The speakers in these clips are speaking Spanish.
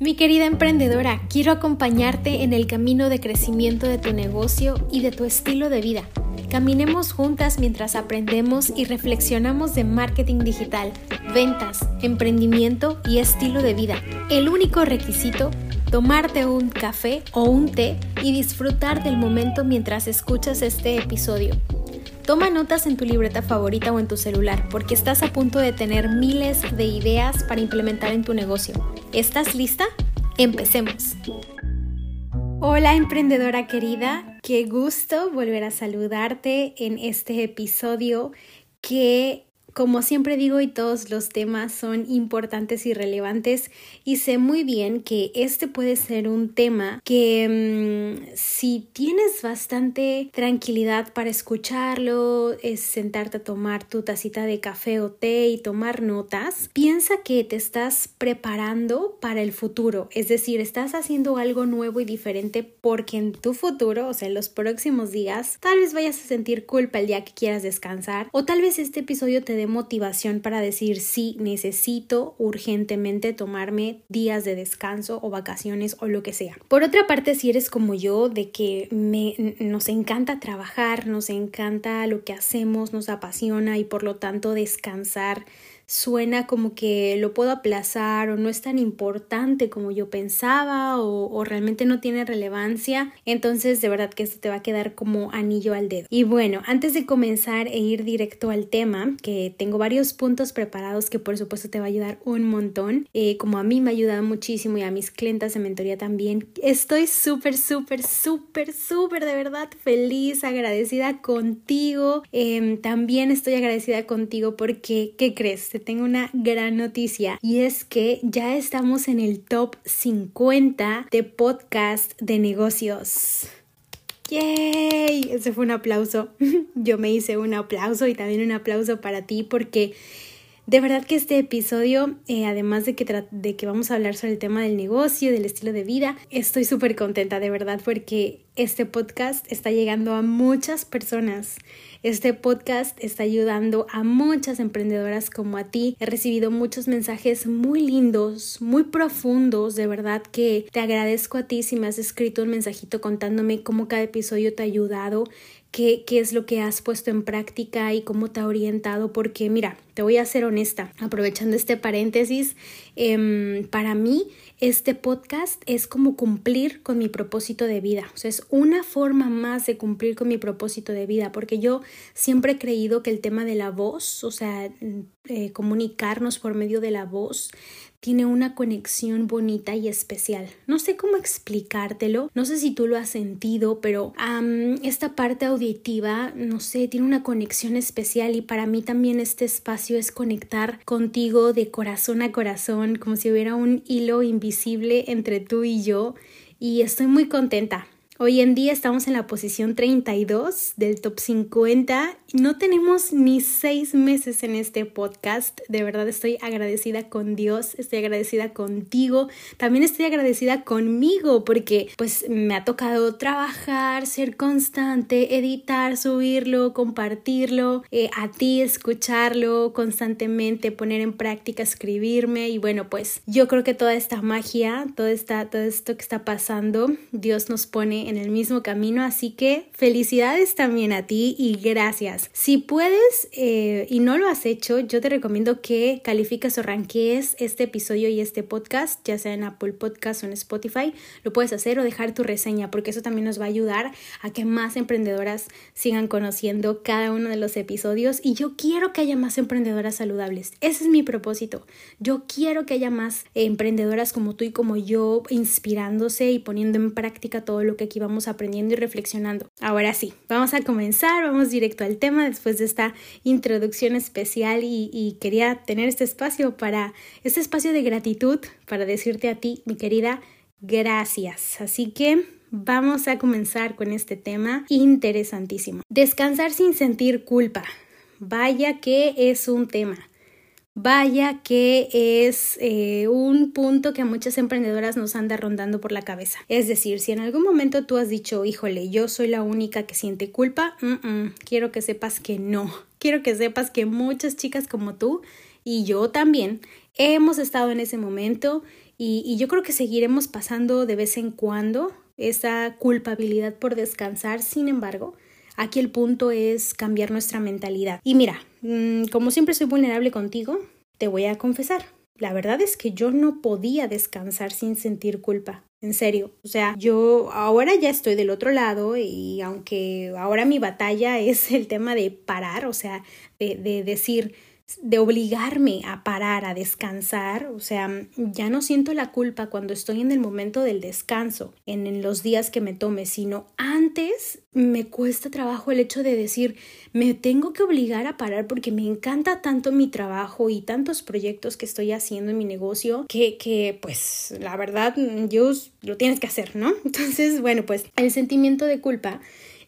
Mi querida emprendedora, quiero acompañarte en el camino de crecimiento de tu negocio y de tu estilo de vida. Caminemos juntas mientras aprendemos y reflexionamos de marketing digital, ventas, emprendimiento y estilo de vida. El único requisito, tomarte un café o un té y disfrutar del momento mientras escuchas este episodio. Toma notas en tu libreta favorita o en tu celular porque estás a punto de tener miles de ideas para implementar en tu negocio. ¿Estás lista? Empecemos. Hola emprendedora querida, qué gusto volver a saludarte en este episodio que como siempre digo y todos los temas son importantes y relevantes y sé muy bien que este puede ser un tema que mm, si tienes bastante tranquilidad para escucharlo, es sentarte a tomar tu tacita de café o té y tomar notas, piensa que te estás preparando para el futuro, es decir, estás haciendo algo nuevo y diferente porque en tu futuro, o sea, en los próximos días, tal vez vayas a sentir culpa el día que quieras descansar o tal vez este episodio te dé motivación para decir sí, necesito urgentemente tomarme días de descanso o vacaciones o lo que sea. Por otra parte, si eres como yo, de que me, nos encanta trabajar, nos encanta lo que hacemos, nos apasiona y por lo tanto descansar suena como que lo puedo aplazar o no es tan importante como yo pensaba o, realmente no tiene relevancia, entonces de verdad que esto te va a quedar como anillo al dedo. Y bueno, antes de comenzar e ir directo al tema, que tengo varios puntos preparados que por supuesto te va a ayudar un montón, eh, como a mí me ha ayudado muchísimo y a mis clientes de mentoría también, estoy súper, súper, súper, súper de verdad feliz, agradecida contigo. Em, también estoy agradecida contigo porque, ¿qué crees? Tengo una gran noticia y es que ya estamos en el top 50 de podcast de negocios. ¡Yay! Ese fue un aplauso. Yo me hice un aplauso y también un aplauso para ti porque de verdad que este episodio, eh, además de que, de que vamos a hablar sobre el tema del negocio, del estilo de vida, estoy súper contenta de verdad porque este podcast está llegando a muchas personas. Este podcast está ayudando a muchas emprendedoras como a ti. He recibido muchos mensajes muy lindos, muy profundos, de verdad que te agradezco a ti si me has escrito un mensajito contándome cómo cada episodio te ha ayudado qué, qué es lo que has puesto en práctica y cómo te ha orientado, porque mira, te voy a ser honesta, aprovechando este paréntesis, em, para mí este podcast es como cumplir con mi propósito de vida, o sea, es una forma más de cumplir con mi propósito de vida, porque yo siempre he creído que el tema de la voz, o sea, eh, comunicarnos por medio de la voz, tiene una conexión bonita y especial. No sé cómo explicártelo, no sé si tú lo has sentido, pero esta parte auditiva, no sé, tiene una conexión especial y para mí también este espacio es conectar contigo de corazón a corazón, como si hubiera un hilo invisible entre tú y yo y estoy muy contenta Hoy en día estamos en la posición 32 del top 50 y no tenemos ni seis meses en este podcast. De verdad estoy agradecida con Dios, estoy agradecida contigo, también estoy agradecida conmigo porque pues me ha tocado trabajar, ser constante, editar, subirlo, compartirlo, eh, a ti escucharlo constantemente, poner en práctica, escribirme. Y bueno pues yo creo que toda esta magia, todo, esta, todo esto que está pasando, Dios nos pone en el mismo camino, así que felicidades también a ti y gracias. Si puedes eh, y no lo has hecho, yo te recomiendo que califiques o ranquees este episodio y este podcast, ya sea en Apple Podcast o en Spotify, lo puedes hacer o dejar tu reseña, porque eso también nos va a ayudar a que más emprendedoras sigan conociendo cada uno de los episodios y yo quiero que haya más emprendedoras saludables. Ese es mi propósito. Yo quiero que haya más emprendedoras como tú y como yo inspirándose y poniendo en práctica todo lo que vamos aprendiendo y reflexionando. Ahora sí, vamos a comenzar, vamos directo al tema después de esta introducción especial y, y quería tener este espacio para, este espacio de gratitud para decirte a ti, mi querida, gracias. Así que vamos a comenzar con este tema interesantísimo. Descansar sin sentir culpa. Vaya que es un tema. Vaya que es eh, un punto que a muchas emprendedoras nos anda rondando por la cabeza. Es decir, si en algún momento tú has dicho, híjole, yo soy la única que siente culpa, quiero que sepas que no. Quiero que sepas que muchas chicas como tú y yo también hemos estado en ese momento y, y yo creo que seguiremos pasando de vez en cuando esa culpabilidad por descansar. Sin embargo, aquí el punto es cambiar nuestra mentalidad. Y mira, mm, como siempre soy vulnerable contigo, te voy a confesar. La verdad es que yo no podía descansar sin sentir culpa. En serio, o sea, yo ahora ya estoy del otro lado y aunque ahora mi batalla es el tema de parar, o sea, de, de decir, de obligarme a parar, a descansar, o sea, ya no siento la culpa cuando estoy en el momento del descanso, en, en, los días que me tome, sino antes me cuesta trabajo el hecho de decir, me tengo que obligar a parar porque me encanta tanto mi trabajo y tantos proyectos que estoy haciendo en mi negocio que, que pues la verdad, Dios, lo tienes que hacer, ¿no? Entonces, bueno, pues el sentimiento de culpa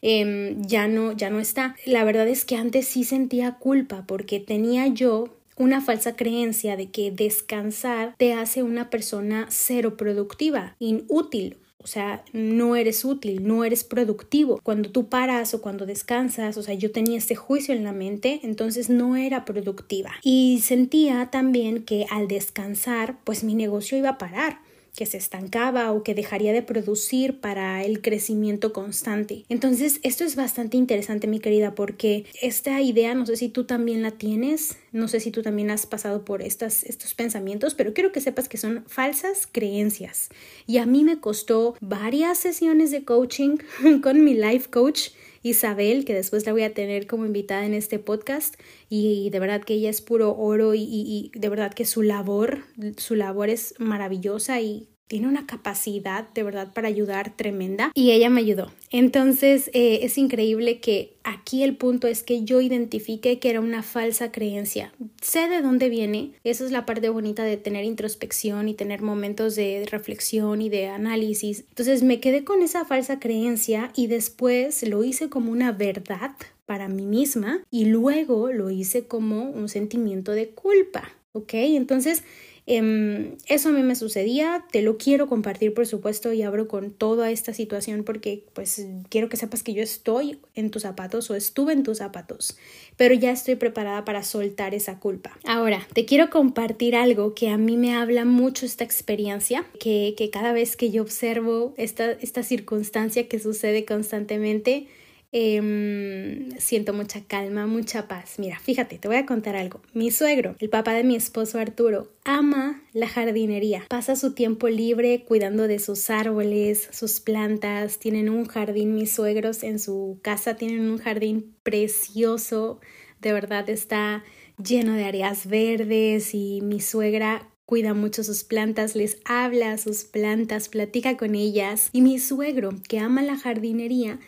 Em, ya no, ya no está. La verdad es que antes sí sentía culpa porque tenía yo una falsa creencia de que descansar te hace una persona cero productiva, inútil. O sea, no eres útil, no eres productivo. Cuando tú paras o cuando descansas, o sea, yo tenía este juicio en la mente, entonces no era productiva. Y sentía también que al descansar, pues mi negocio iba a parar que se estancaba o que dejaría de producir para el crecimiento constante. Entonces, esto es bastante interesante, mi querida, porque esta idea, no sé si tú también la tienes, no sé si tú también has pasado por estas, estos pensamientos, pero quiero que sepas que son falsas creencias. Y a mí me costó varias sesiones de coaching con mi life coach Isabel, que después la voy a tener como invitada en este podcast y, de verdad que ella es puro oro y, y, de verdad que su labor, su labor es maravillosa y tiene una capacidad de verdad para ayudar tremenda y ella me ayudó. Entonces eh, es increíble que aquí el punto es que yo identifique que era una falsa creencia. Sé de dónde viene, esa es la parte bonita de tener introspección y tener momentos de reflexión y de análisis. Entonces me quedé con esa falsa creencia y después lo hice como una verdad para mí misma y luego lo hice como un sentimiento de culpa. ¿Ok? Entonces Em, eso a mí me sucedía, te lo quiero compartir por supuesto y abro con toda esta situación porque pues quiero que sepas que yo estoy en tus zapatos o estuve en tus zapatos, pero ya estoy preparada para soltar esa culpa. Ahora, te quiero compartir algo que a mí me habla mucho esta experiencia, que, que cada vez que yo observo esta, esta circunstancia que sucede constantemente, Em, siento mucha calma, mucha paz. Mira, fíjate, te voy a contar algo. Mi suegro, el papá de mi esposo Arturo, ama la jardinería. Pasa su tiempo libre cuidando de sus árboles, sus plantas. Tienen un jardín, mis suegros en su casa tienen un jardín precioso. De verdad está lleno de áreas verdes y mi suegra cuida mucho sus plantas, les habla a sus plantas, platica con ellas. Y mi suegro, que ama la jardinería,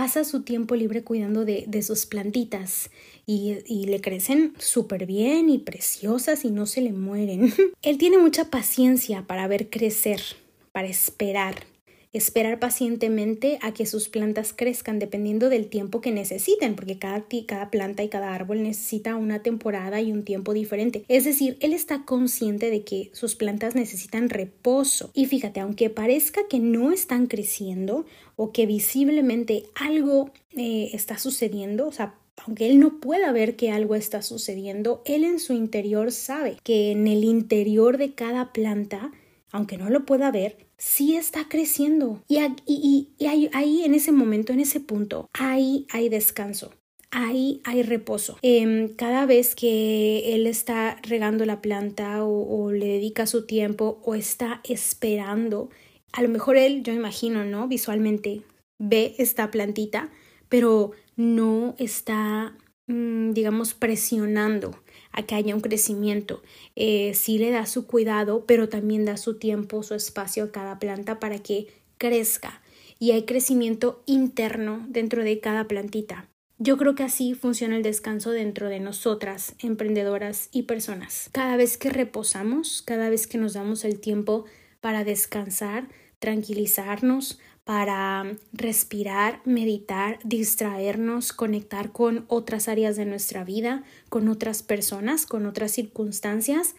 pasa su tiempo libre cuidando de, sus plantitas y, y le crecen súper bien y preciosas y no se le mueren. Él tiene mucha paciencia para ver crecer, para esperar esperar pacientemente a que sus plantas crezcan dependiendo del tiempo que necesiten, porque cada, cada planta y cada árbol necesita una temporada y un tiempo diferente. Es decir, él está consciente de que sus plantas necesitan reposo. Y fíjate, aunque parezca que no están creciendo o que visiblemente algo eh, está sucediendo, o sea, aunque él no pueda ver que algo está sucediendo, él en su interior sabe que en el interior de cada planta, aunque no lo pueda ver, sí está creciendo. Y, ahí, en ese momento, en ese punto, ahí hay descanso. Ahí hay reposo. Em, cada vez que él está regando la planta o, o le dedica su tiempo o está esperando, a lo mejor él, yo imagino, ¿no? Visualmente ve esta plantita, pero no está, mm, digamos, presionando a que haya un crecimiento. Eh, sí le da su cuidado, pero también da su tiempo, su espacio a cada planta para que crezca. Y hay crecimiento interno dentro de cada plantita. Yo creo que así funciona el descanso dentro de nosotras, emprendedoras y personas. Cada vez que reposamos, cada vez que nos damos el tiempo para descansar, tranquilizarnos, para respirar, meditar, distraernos, conectar con otras áreas de nuestra vida, con otras personas, con otras circunstancias,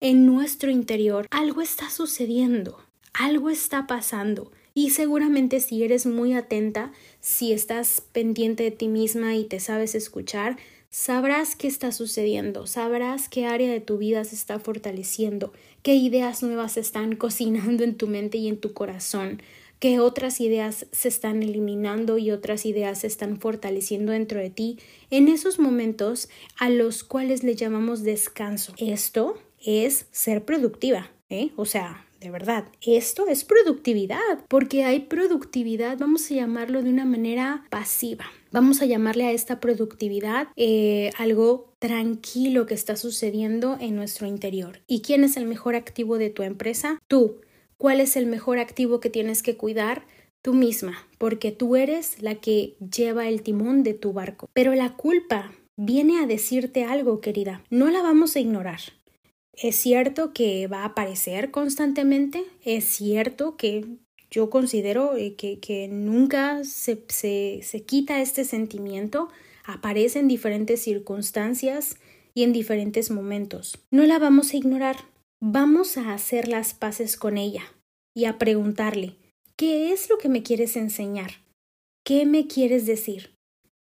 en nuestro interior algo está sucediendo, algo está pasando. Y seguramente si eres muy atenta, si estás pendiente de ti misma y te sabes escuchar, sabrás qué está sucediendo, sabrás qué área de tu vida se está fortaleciendo, qué ideas nuevas están cocinando en tu mente y en tu corazón, qué otras ideas se están eliminando y otras ideas se están fortaleciendo dentro de ti en esos momentos a los cuales le llamamos descanso. Esto es ser productiva, ¿eh? O sea, de verdad, esto es productividad, porque hay productividad, vamos a llamarlo de una manera pasiva. Vamos a llamarle a esta productividad eh, algo tranquilo que está sucediendo en nuestro interior. ¿Y quién es el mejor activo de tu empresa? Tú. ¿Cuál es el mejor activo que tienes que cuidar? Tú misma, porque tú eres la que lleva el timón de tu barco. Pero la culpa viene a decirte algo, querida. No la vamos a ignorar. Es cierto que va a aparecer constantemente, es cierto que yo considero eh, que, nunca se, se, se quita este sentimiento, aparece en diferentes circunstancias y en diferentes momentos. No la vamos a ignorar, Vamos a hacer las paces con ella y a preguntarle ¿qué es lo que me quieres enseñar? ¿Qué me quieres decir?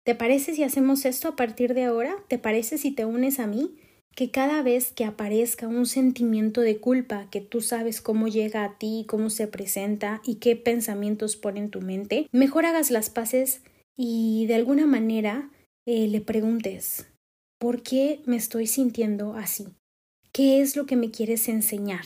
¿Te parece si hacemos esto a partir de ahora? ¿Te parece si te unes a mí? Que cada vez que aparezca un sentimiento de culpa que tú sabes cómo llega a ti, cómo se presenta y qué pensamientos pone en tu mente, mejor hagas las paces y de alguna manera eh, le preguntes ¿por qué me estoy sintiendo así? ¿Qué es lo que me quieres enseñar?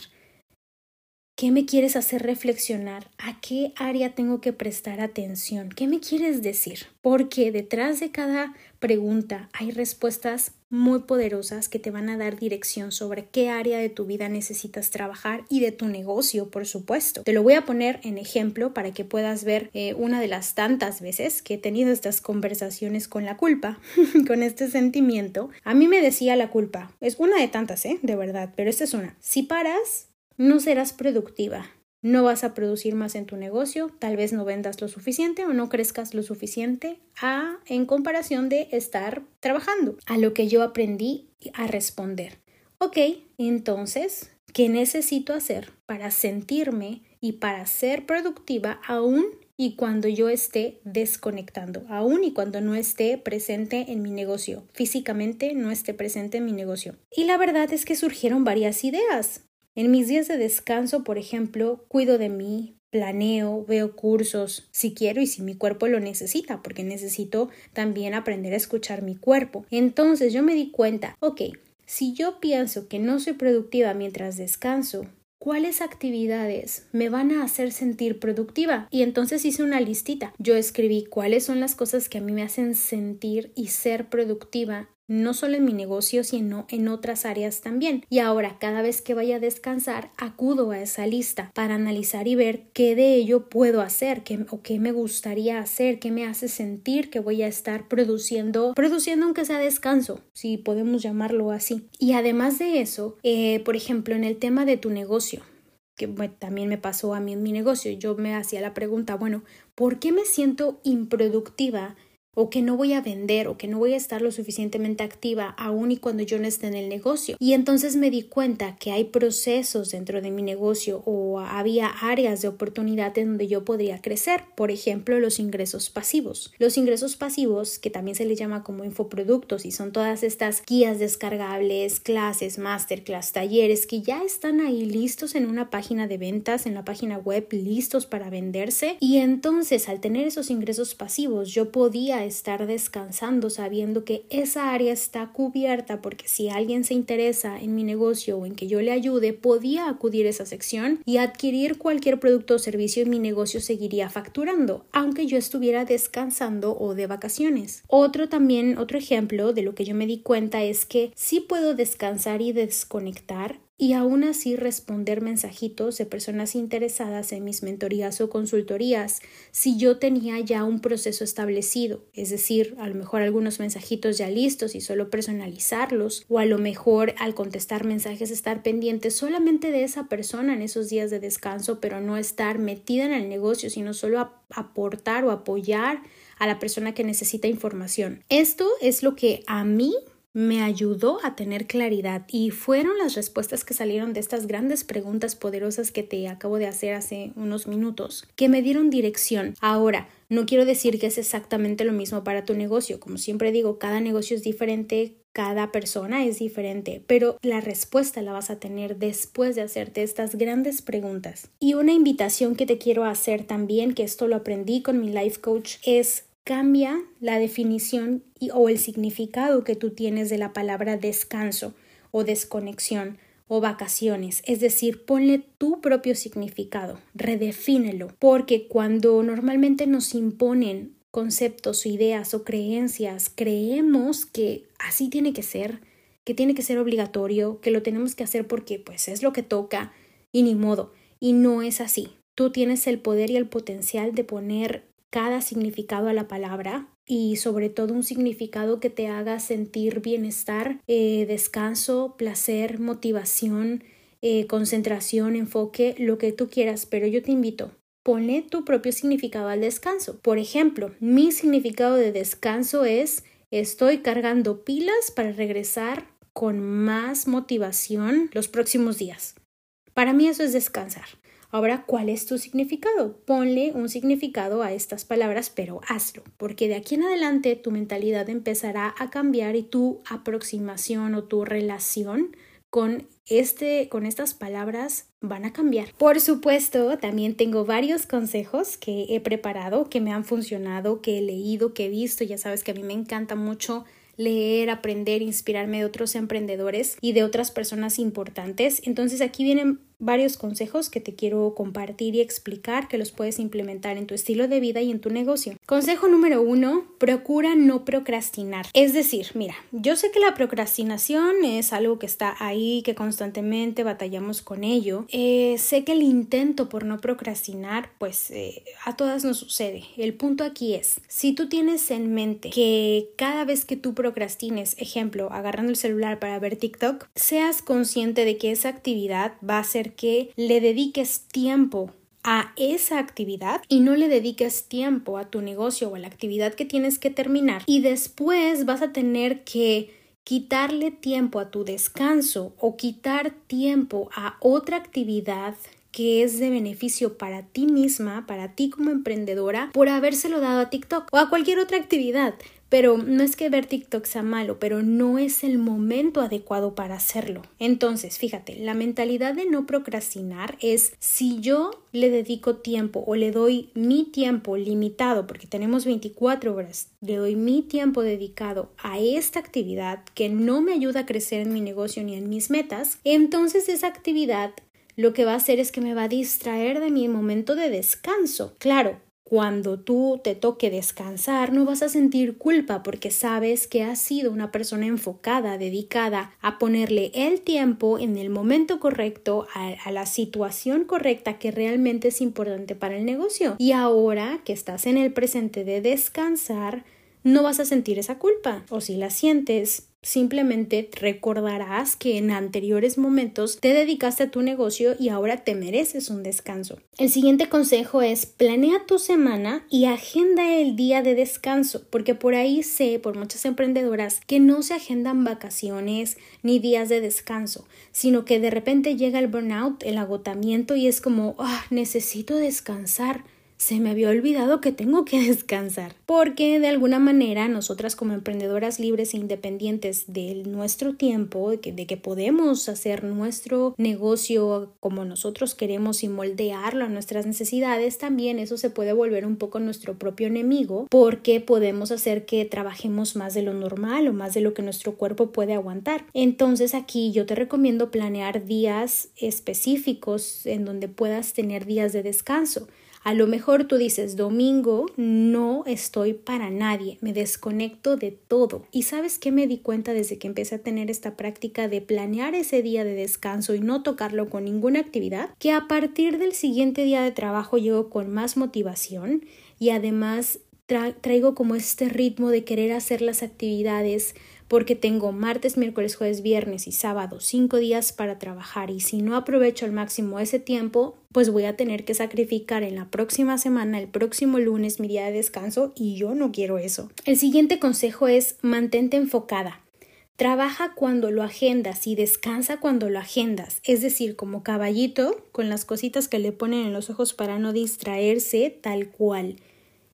¿Qué me quieres hacer reflexionar? ¿A qué área tengo que prestar atención? ¿Qué me quieres decir? Porque detrás de cada pregunta hay respuestas muy poderosas que te van a dar dirección sobre qué área de tu vida necesitas trabajar y de tu negocio, por supuesto. Te lo voy a poner en ejemplo para que puedas ver eh, una de las tantas veces que he tenido estas conversaciones con la culpa, con este sentimiento. A mí me decía la culpa, es una de tantas, ¿eh? De verdad, pero esta es una. Si paras, no serás productiva no vas a producir más en tu negocio, tal vez no vendas lo suficiente o no crezcas lo suficiente a en comparación de estar trabajando. A lo que yo aprendí a responder. Ok, entonces, ¿qué necesito hacer para sentirme y para ser productiva aún y cuando yo esté desconectando, aún y cuando no esté presente en mi negocio, físicamente no esté presente en mi negocio. Y la verdad es que surgieron varias ideas. En mis días de descanso, por ejemplo, cuido de mí, planeo, veo cursos, si quiero y si mi cuerpo lo necesita, porque necesito también aprender a escuchar mi cuerpo. Entonces yo me di cuenta, ok, si yo pienso que no soy productiva mientras descanso, ¿Cuáles actividades me van a hacer sentir productiva? Y entonces hice una listita. Yo escribí cuáles son las cosas que a mí me hacen sentir y ser productiva no solo en mi negocio, sino en otras áreas también. Y ahora, cada vez que vaya a descansar, acudo a esa lista para analizar y ver qué de ello puedo hacer, qué, o qué me gustaría hacer, qué me hace sentir que voy a estar produciendo, produciendo aunque sea descanso, si podemos llamarlo así. Y además de eso, eh, por ejemplo, en el tema de tu negocio, que también me pasó a mí en mi negocio, yo me hacía la pregunta, bueno, ¿por qué me siento improductiva o que no voy a vender o que no voy a estar lo suficientemente activa aún y cuando yo no esté en el negocio. Y entonces me di cuenta que hay procesos dentro de mi negocio o había áreas de oportunidad en donde yo podría crecer. Por ejemplo, los ingresos pasivos. Los ingresos pasivos, que también se les llama como infoproductos y son todas estas guías descargables, clases, masterclass, talleres que ya están ahí listos en una página de ventas, en la página web, listos para venderse. Y entonces al tener esos ingresos pasivos yo podía estar descansando sabiendo que esa área está cubierta porque si alguien se interesa en mi negocio o en que yo le ayude, podía acudir a esa sección y adquirir cualquier producto o servicio y mi negocio seguiría facturando, aunque yo estuviera descansando o de vacaciones. Otro también, otro ejemplo de lo que yo me di cuenta es que sí puedo descansar y desconectar y aún así responder mensajitos de personas interesadas en mis mentorías o consultorías si yo tenía ya un proceso establecido, es decir, a lo mejor algunos mensajitos ya listos y solo personalizarlos o a lo mejor al contestar mensajes estar pendiente solamente de esa persona en esos días de descanso, pero no estar metida en el negocio, sino solo aportar o apoyar a la persona que necesita información. Esto es lo que a mí me ayudó a tener claridad y fueron las respuestas que salieron de estas grandes preguntas poderosas que te acabo de hacer hace unos minutos que me dieron dirección. Ahora, no quiero decir que es exactamente lo mismo para tu negocio. Como siempre digo, cada negocio es diferente, cada persona es diferente, pero la respuesta la vas a tener después de hacerte estas grandes preguntas. Y una invitación que te quiero hacer también, que esto lo aprendí con mi life coach, es cambia la definición o el significado que tú tienes de la palabra descanso o desconexión o vacaciones, es decir, ponle tu propio significado, redefínelo, porque cuando normalmente nos imponen conceptos ideas o creencias, creemos que así tiene que ser, que tiene que ser obligatorio, que lo tenemos que hacer porque pues es lo que toca y ni modo, y no es así. Tú tienes el poder y el potencial de poner cada significado a la palabra y sobre todo un significado que te haga sentir bienestar, eh, descanso, placer, motivación, eh, concentración, enfoque, lo que tú quieras, pero yo te invito, ponle tu propio significado al descanso. Por ejemplo, mi significado de descanso es estoy cargando pilas para regresar con más motivación los próximos días. Para mí eso es descansar. Ahora, ¿cuál es tu significado? Ponle un significado a estas palabras, pero hazlo, porque de aquí en adelante tu mentalidad empezará a cambiar y tu aproximación o tu relación con este con estas palabras van a cambiar. Por supuesto, también tengo varios consejos que he preparado, que me han funcionado, que he leído, que he visto, ya sabes que a mí me encanta mucho leer, aprender, inspirarme de otros emprendedores y de otras personas importantes. Entonces aquí vienen varios consejos que te quiero compartir y explicar que los puedes implementar en tu estilo de vida y en tu negocio. Consejo número uno, procura no procrastinar. Es decir, mira, yo sé que la procrastinación es algo que está ahí, que constantemente batallamos con ello. Eh, sé que el intento por no procrastinar, pues eh, a todas nos sucede. El punto aquí es, si tú tienes en mente que cada vez que tú procrastines, ejemplo, agarrando el celular para ver TikTok, seas consciente de que esa actividad va a ser que le dediques tiempo a esa actividad y no le dediques tiempo a tu negocio o a la actividad que tienes que terminar y después vas a tener que quitarle tiempo a tu descanso o quitar tiempo a otra actividad que es de beneficio para ti misma, para ti como emprendedora, por habérselo dado a TikTok o a cualquier otra actividad. Pero no es que ver TikTok sea malo, pero no es el momento adecuado para hacerlo. Entonces, fíjate, la mentalidad de no procrastinar es si yo le dedico tiempo o le doy mi tiempo limitado, porque tenemos 24 horas, le doy mi tiempo dedicado a esta actividad que no me ayuda a crecer en mi negocio ni en mis metas, entonces esa actividad lo que va a hacer es que me va a distraer de mi momento de descanso. Claro, cuando tú te toque descansar, no vas a sentir culpa porque sabes que has sido una persona enfocada, dedicada a ponerle el tiempo en el momento correcto, a, la situación correcta que realmente es importante para el negocio. Y ahora que estás en el presente de descansar, no vas a sentir esa culpa. O si la sientes, Simplemente recordarás que en anteriores momentos te dedicaste a tu negocio y ahora te mereces un descanso. El siguiente consejo es planea tu semana y agenda el día de descanso, porque por ahí sé, por muchas emprendedoras, que no se agendan vacaciones ni días de descanso, sino que de repente llega el burnout, el agotamiento y es como, ah, necesito descansar se me había olvidado que tengo que descansar, porque de alguna manera nosotras como emprendedoras libres e independientes de nuestro tiempo, de que, de que podemos hacer nuestro negocio como nosotros queremos y moldearlo a nuestras necesidades, también eso se puede volver un poco nuestro propio enemigo, porque podemos hacer que trabajemos más de lo normal o más de lo que nuestro cuerpo puede aguantar. Entonces aquí yo te recomiendo planear días específicos en donde puedas tener días de descanso. A lo mejor tú dices, domingo no estoy para nadie, me desconecto de todo. Y sabes qué me di cuenta desde que empecé a tener esta práctica de planear ese día de descanso y no tocarlo con ninguna actividad, que a partir del siguiente día de trabajo llego con más motivación y además traigo como este ritmo de querer hacer las actividades porque tengo martes, miércoles, jueves, viernes y sábado cinco días para trabajar y si no aprovecho al máximo ese tiempo, pues voy a tener que sacrificar en la próxima semana, el próximo lunes, mi día de descanso y yo no quiero eso. El siguiente consejo es mantente enfocada. Trabaja cuando lo agendas y descansa cuando lo agendas, es decir, como caballito, con las cositas que le ponen en los ojos para no distraerse, tal cual.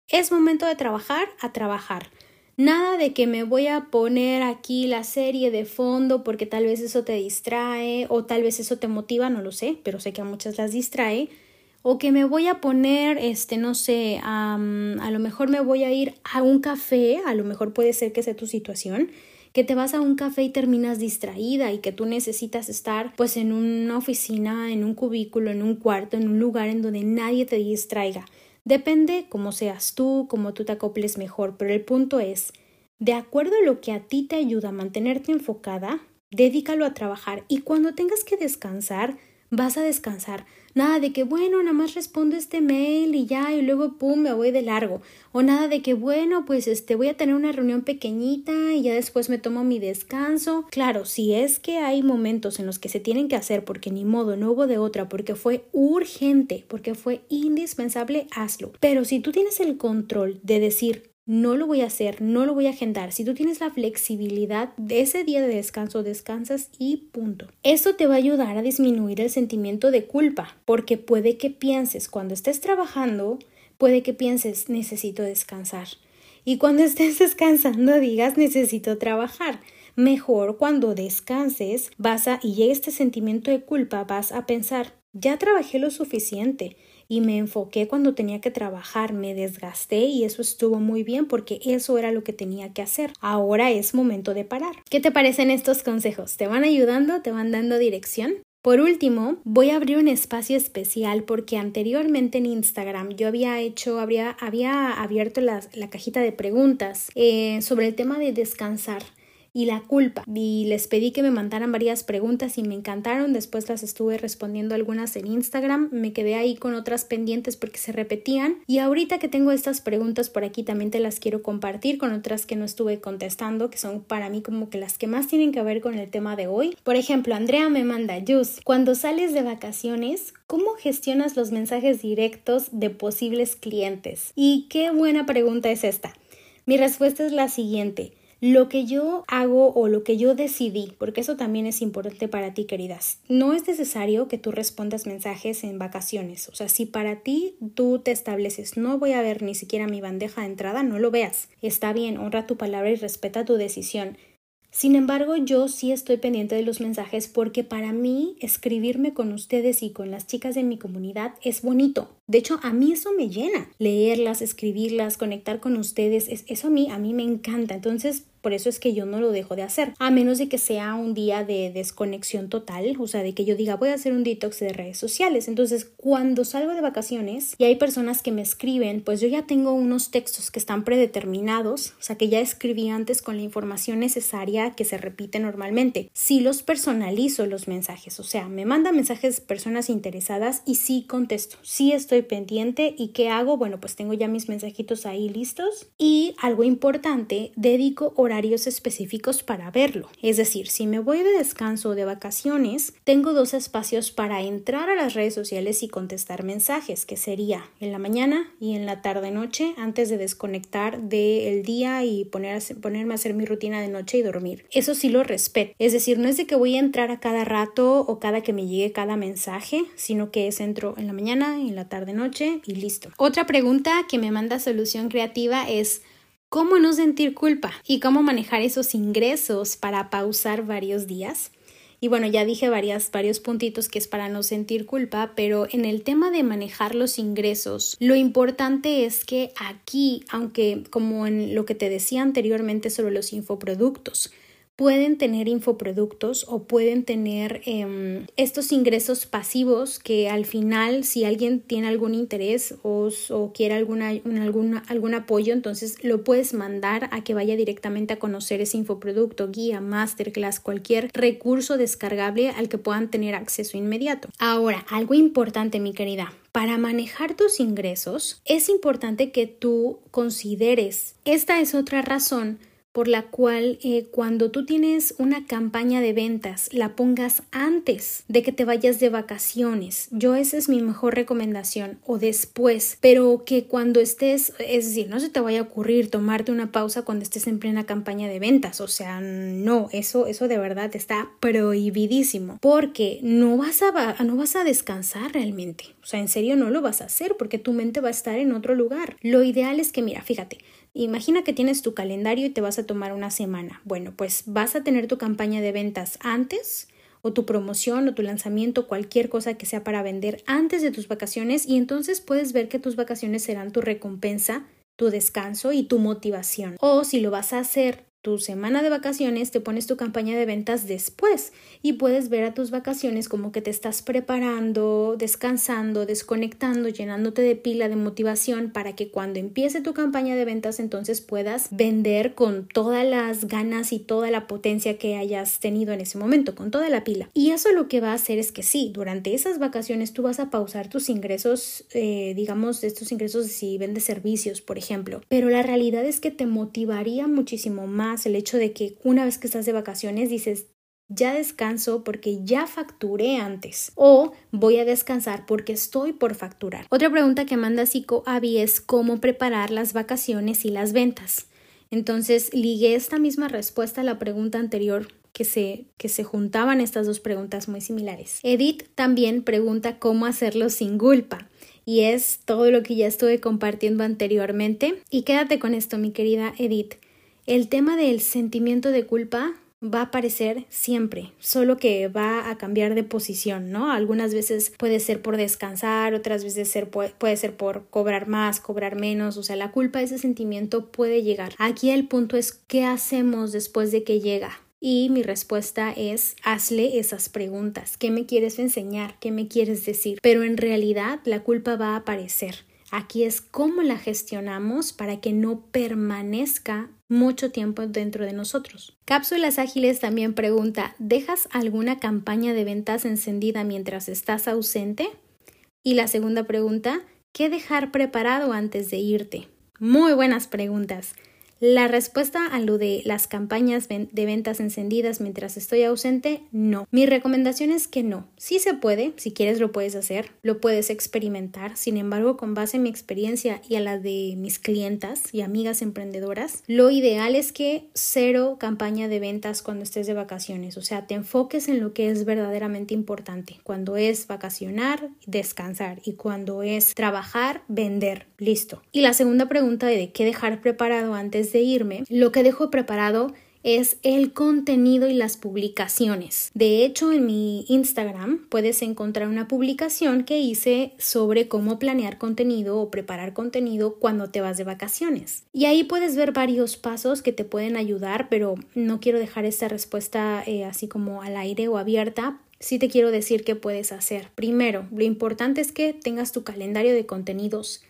Es momento de trabajar a trabajar. Nada de que me voy a poner aquí la serie de fondo porque tal vez eso te distrae o tal vez eso te motiva, no lo sé, pero sé que a muchas las distrae. O que me voy a poner, este, no sé, a lo mejor me voy a ir a un café, a lo mejor puede ser que sea tu situación que te vas a un café y terminas distraída y que tú necesitas estar pues en una oficina, en un cubículo, en un cuarto, en un lugar en donde nadie te distraiga. Depende cómo seas tú, cómo tú te acoples mejor, pero el punto es, de acuerdo a lo que a ti te ayuda a mantenerte enfocada, dedícalo a trabajar. Y cuando tengas que descansar, vas a descansar. Nada de que, bueno, nada más respondo este mail y ya, y luego, pum, me voy de largo. O nada de que, bueno, pues este, voy a tener una reunión pequeñita y ya después me tomo mi descanso. Claro, si es que hay momentos en los que se tienen que hacer porque ni modo, no hubo de otra, porque fue urgente, porque fue indispensable, hazlo. Pero si tú tienes el control de decir, no lo voy a hacer, no lo voy a agendar. Si tú tienes la flexibilidad de ese día de descanso, descansas y punto. Eso te va a ayudar a disminuir el sentimiento de culpa, porque puede que pienses cuando estés trabajando, puede que pienses necesito descansar. Y cuando estés descansando digas necesito trabajar. Mejor cuando descanses vas a y llegue este sentimiento de culpa vas a pensar ya trabajé lo suficiente y me enfoqué cuando tenía que trabajar, me desgasté y eso estuvo muy bien porque eso era lo que tenía que hacer. Ahora es momento de parar. ¿Qué te parecen estos consejos? ¿Te van ayudando? ¿Te van dando dirección? Por último, voy a abrir un espacio especial porque anteriormente en Instagram yo había hecho, había, había abierto la, cajita de preguntas eh, sobre el tema de descansar y la culpa. Y les pedí que me mandaran varias preguntas y me encantaron. Después las estuve respondiendo algunas en Instagram. Me quedé ahí con otras pendientes porque se repetían. Y ahorita que tengo estas preguntas por aquí también te las quiero compartir con otras que no estuve contestando, que son para mí como que las que más tienen que ver con el tema de hoy. Por ejemplo, Andrea me manda, Jus, cuando sales de vacaciones, ¿cómo gestionas los mensajes directos de posibles clientes? Y qué buena pregunta es esta. Mi respuesta es la siguiente lo que yo hago o lo que yo decidí, porque eso también es importante para ti, queridas. No es necesario que tú respondas mensajes en vacaciones. O sea, si para ti tú te estableces, no voy a ver ni siquiera mi bandeja de entrada, no lo veas. Está bien, honra tu palabra y respeta tu decisión. Sin embargo, yo sí estoy pendiente de los mensajes porque para mí escribirme con ustedes y con las chicas de mi comunidad es bonito. De hecho, a mí eso me llena. Leerlas, escribirlas, conectar con ustedes, eso a mí, a mí me encanta. Entonces, por eso es que yo no lo dejo de hacer, a menos de que sea un día de desconexión total, o sea, de que yo diga voy a hacer un detox de redes sociales. Entonces, cuando salgo de vacaciones y hay personas que me escriben, pues yo ya tengo unos textos que están predeterminados, o sea, que ya escribí antes con la información necesaria que se repite normalmente. Sí los personalizo los mensajes, o sea, me mandan mensajes personas interesadas y sí contesto, sí estoy pendiente y qué hago, bueno, pues tengo ya mis mensajitos ahí listos y algo importante, dedico horas específicos para verlo. Es decir, si me voy de descanso o de vacaciones, tengo dos espacios para entrar a las redes sociales y contestar mensajes, que sería en la mañana y en la tarde noche, antes de desconectar del día y poner, ponerme a hacer mi rutina de noche y dormir. Eso sí lo respeto. Es decir, no es de que voy a entrar a cada rato o cada que me llegue cada mensaje, sino que es entro en la mañana, en la tarde noche y listo. Otra pregunta que me manda solución creativa es cómo no sentir culpa y cómo manejar esos ingresos para pausar varios días. Y bueno, ya dije varias, varios puntitos que es para no sentir culpa, pero en el tema de manejar los ingresos, lo importante es que aquí, aunque como en lo que te decía anteriormente sobre los infoproductos, pueden tener infoproductos o pueden tener em, estos ingresos pasivos que al final si alguien tiene algún interés o, quiere alguna, algún apoyo entonces lo puedes mandar a que vaya directamente a conocer ese infoproducto guía masterclass cualquier recurso descargable al que puedan tener acceso inmediato. Ahora algo importante mi querida. Para manejar tus ingresos es importante que tú consideres. Esta es otra razón por la cual eh, cuando tú tienes una campaña de ventas la pongas antes de que te vayas de vacaciones. Yo esa es mi mejor recomendación o después, pero que cuando estés, es decir, no se te vaya a ocurrir tomarte una pausa cuando estés en plena campaña de ventas, o sea, no, eso eso de verdad está prohibidísimo, porque no vas a no vas a descansar realmente. O sea, en serio no lo vas a hacer porque tu mente va a estar en otro lugar. Lo ideal es que mira, fíjate, Imagina que tienes tu calendario y te vas a tomar una semana. Bueno, pues vas a tener tu campaña de ventas antes o tu promoción o tu lanzamiento, cualquier cosa que sea para vender antes de tus vacaciones y entonces puedes ver que tus vacaciones serán tu recompensa, tu descanso y tu motivación. O si lo vas a hacer tu semana de vacaciones, te pones tu campaña de ventas después y puedes ver a tus vacaciones como que te estás preparando, descansando, desconectando, llenándote de pila de motivación para que cuando empiece tu campaña de ventas entonces puedas vender con todas las ganas y toda la potencia que hayas tenido en ese momento, con toda la pila. Y eso lo que va a hacer es que sí, durante esas vacaciones tú vas a pausar tus ingresos, eh, digamos, estos ingresos si vendes servicios, por ejemplo, pero la realidad es que te motivaría muchísimo más el hecho de que una vez que estás de vacaciones dices, ya descanso porque ya facturé antes o voy a descansar porque estoy por facturar. Otra pregunta que manda Psico Avi es cómo preparar las vacaciones y las ventas. Entonces ligué esta misma respuesta a la pregunta anterior que se, que se juntaban estas dos preguntas muy similares. Edith también pregunta cómo hacerlo sin culpa y es todo lo que ya estuve compartiendo anteriormente. Y quédate con esto, mi querida Edith. El tema del sentimiento de culpa va a aparecer siempre, solo que va a cambiar de posición, ¿no? Algunas veces puede ser por descansar, otras veces puede, ser por cobrar más, cobrar menos, o sea, la culpa, ese sentimiento puede llegar. Aquí el punto es qué hacemos después de que llega. Y mi respuesta es hazle esas preguntas. ¿Qué me quieres enseñar? ¿Qué me quieres decir? Pero en realidad la culpa va a aparecer. Aquí es cómo la gestionamos para que no permanezca mucho tiempo dentro de nosotros. Cápsulas Ágiles también pregunta, ¿dejas alguna campaña de ventas encendida mientras estás ausente? Y la segunda pregunta, ¿qué dejar preparado antes de irte? Muy buenas preguntas. La respuesta a lo de las campañas de ventas encendidas mientras estoy ausente, no. Mi recomendación es que no. Sí se puede, si quieres lo puedes hacer, lo puedes experimentar. Sin embargo, con base en mi experiencia y a la de mis clientas y amigas emprendedoras, lo ideal es que cero campaña de ventas cuando estés de vacaciones. O sea, te enfoques en lo que es verdaderamente importante. Cuando es vacacionar, descansar. Y cuando es trabajar, vender. Listo. Y la segunda pregunta de qué dejar preparado antes de irme, lo que dejo preparado es el contenido y las publicaciones. De hecho, en mi Instagram puedes encontrar una publicación que hice sobre cómo planear contenido o preparar contenido cuando te vas de vacaciones. Y ahí puedes ver varios pasos que te pueden ayudar, pero no quiero dejar esta respuesta eh, así como al aire o abierta sí te quiero decir qué puedes hacer. Primero, lo importante es que tengas tu calendario de contenidos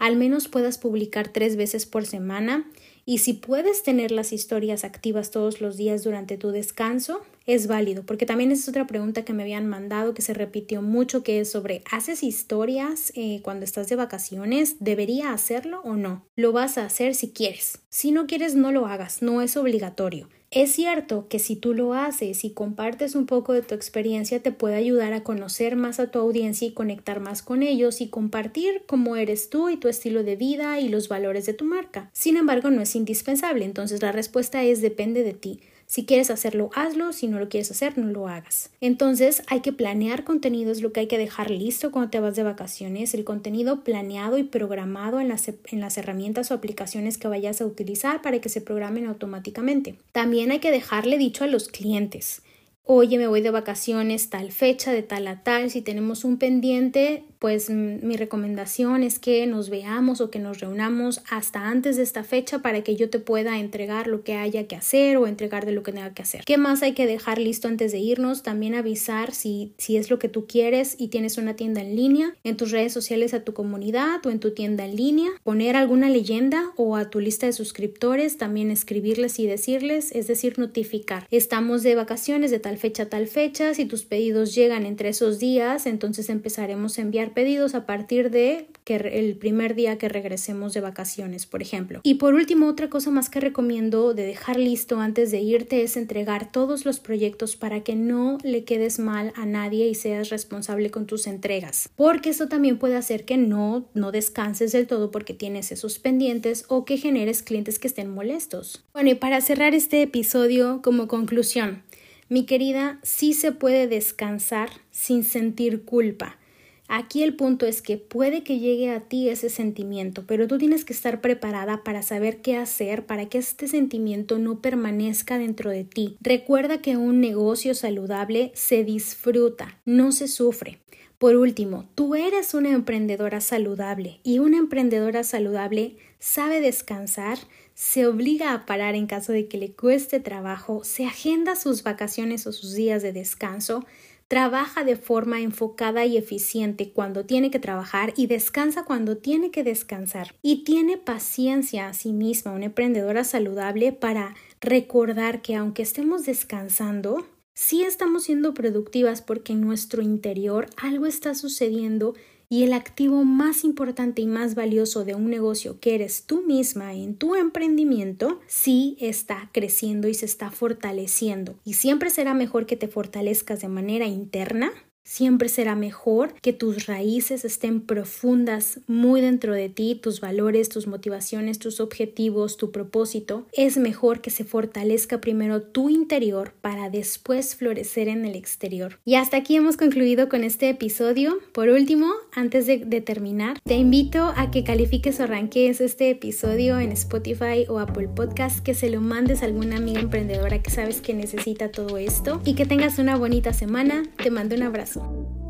al menos puedas publicar tres veces por semana. Y si puedes tener las historias activas todos los días durante tu descanso, es válido, porque también es otra pregunta que me habían mandado que se repitió mucho, que es sobre, ¿haces historias eh, cuando estás de vacaciones? ¿Debería hacerlo o no? Lo vas a hacer si quieres. Si no quieres, no lo hagas, no es obligatorio. Es cierto que si tú lo haces y compartes un poco de tu experiencia te puede ayudar a conocer más a tu audiencia y conectar más con ellos y compartir cómo eres tú y tu estilo de vida y los valores de tu marca. Sin embargo, no es indispensable, entonces la respuesta es depende de ti. Si quieres hacerlo, hazlo. Si no lo quieres hacer, no lo hagas. Entonces hay que planear contenido, es lo que hay que dejar listo cuando te vas de vacaciones. El contenido planeado y programado en las, en las herramientas o aplicaciones que vayas a utilizar para que se programen automáticamente. También hay que dejarle dicho a los clientes oye, me voy de vacaciones tal fecha, de tal a tal, si tenemos un pendiente, pues mi recomendación es que nos veamos o que nos reunamos hasta antes de esta fecha para que yo te pueda entregar lo que haya que hacer o entregar de lo que tenga que hacer. ¿Qué más hay que dejar listo antes de irnos? También avisar si, si es lo que tú quieres y tienes una tienda en línea, en tus redes sociales a tu comunidad o en tu tienda en línea, poner alguna leyenda o a tu lista de suscriptores, también escribirles y decirles, es decir, notificar. Estamos de vacaciones de tal tal fecha tal fecha. Si tus pedidos llegan entre esos días, entonces empezaremos a enviar pedidos a partir de que el primer día que regresemos de vacaciones, por ejemplo. Y por último, otra cosa más que recomiendo de dejar listo antes de irte es entregar todos los proyectos para que no le quedes mal a nadie y seas responsable con tus entregas. Porque eso también puede hacer que no, no descanses del todo porque tienes esos pendientes o que generes clientes que estén molestos. Bueno, y para cerrar este episodio, como conclusión, mi querida, sí se puede descansar sin sentir culpa. Aquí el punto es que puede que llegue a ti ese sentimiento, pero tú tienes que estar preparada para saber qué hacer para que este sentimiento no permanezca dentro de ti. Recuerda que un negocio saludable se disfruta, no se sufre. Por último, tú eres una emprendedora saludable y una emprendedora saludable sabe descansar, se obliga a parar en caso de que le cueste trabajo, se agenda sus vacaciones o sus días de descanso, trabaja de forma enfocada y eficiente cuando tiene que trabajar y descansa cuando tiene que descansar. Y tiene paciencia a sí misma, una emprendedora saludable, para recordar que aunque estemos descansando, sí estamos siendo productivas porque en nuestro interior algo está sucediendo y el activo más importante y más valioso de un negocio que eres tú misma en tu emprendimiento, sí está creciendo y se está fortaleciendo. Y siempre será mejor que te fortalezcas de manera interna Siempre será mejor que tus raíces estén profundas muy dentro de ti, tus valores, tus motivaciones, tus objetivos, tu propósito. Es mejor que se fortalezca primero tu interior para después florecer en el exterior. Y hasta aquí hemos concluido con este episodio. Por último, antes de, terminar, te invito a que califiques o arranques este episodio en Spotify o Apple Podcast, que se lo mandes a alguna amiga emprendedora que sabes que necesita todo esto y que tengas una bonita semana. Te mando un abrazo. episode.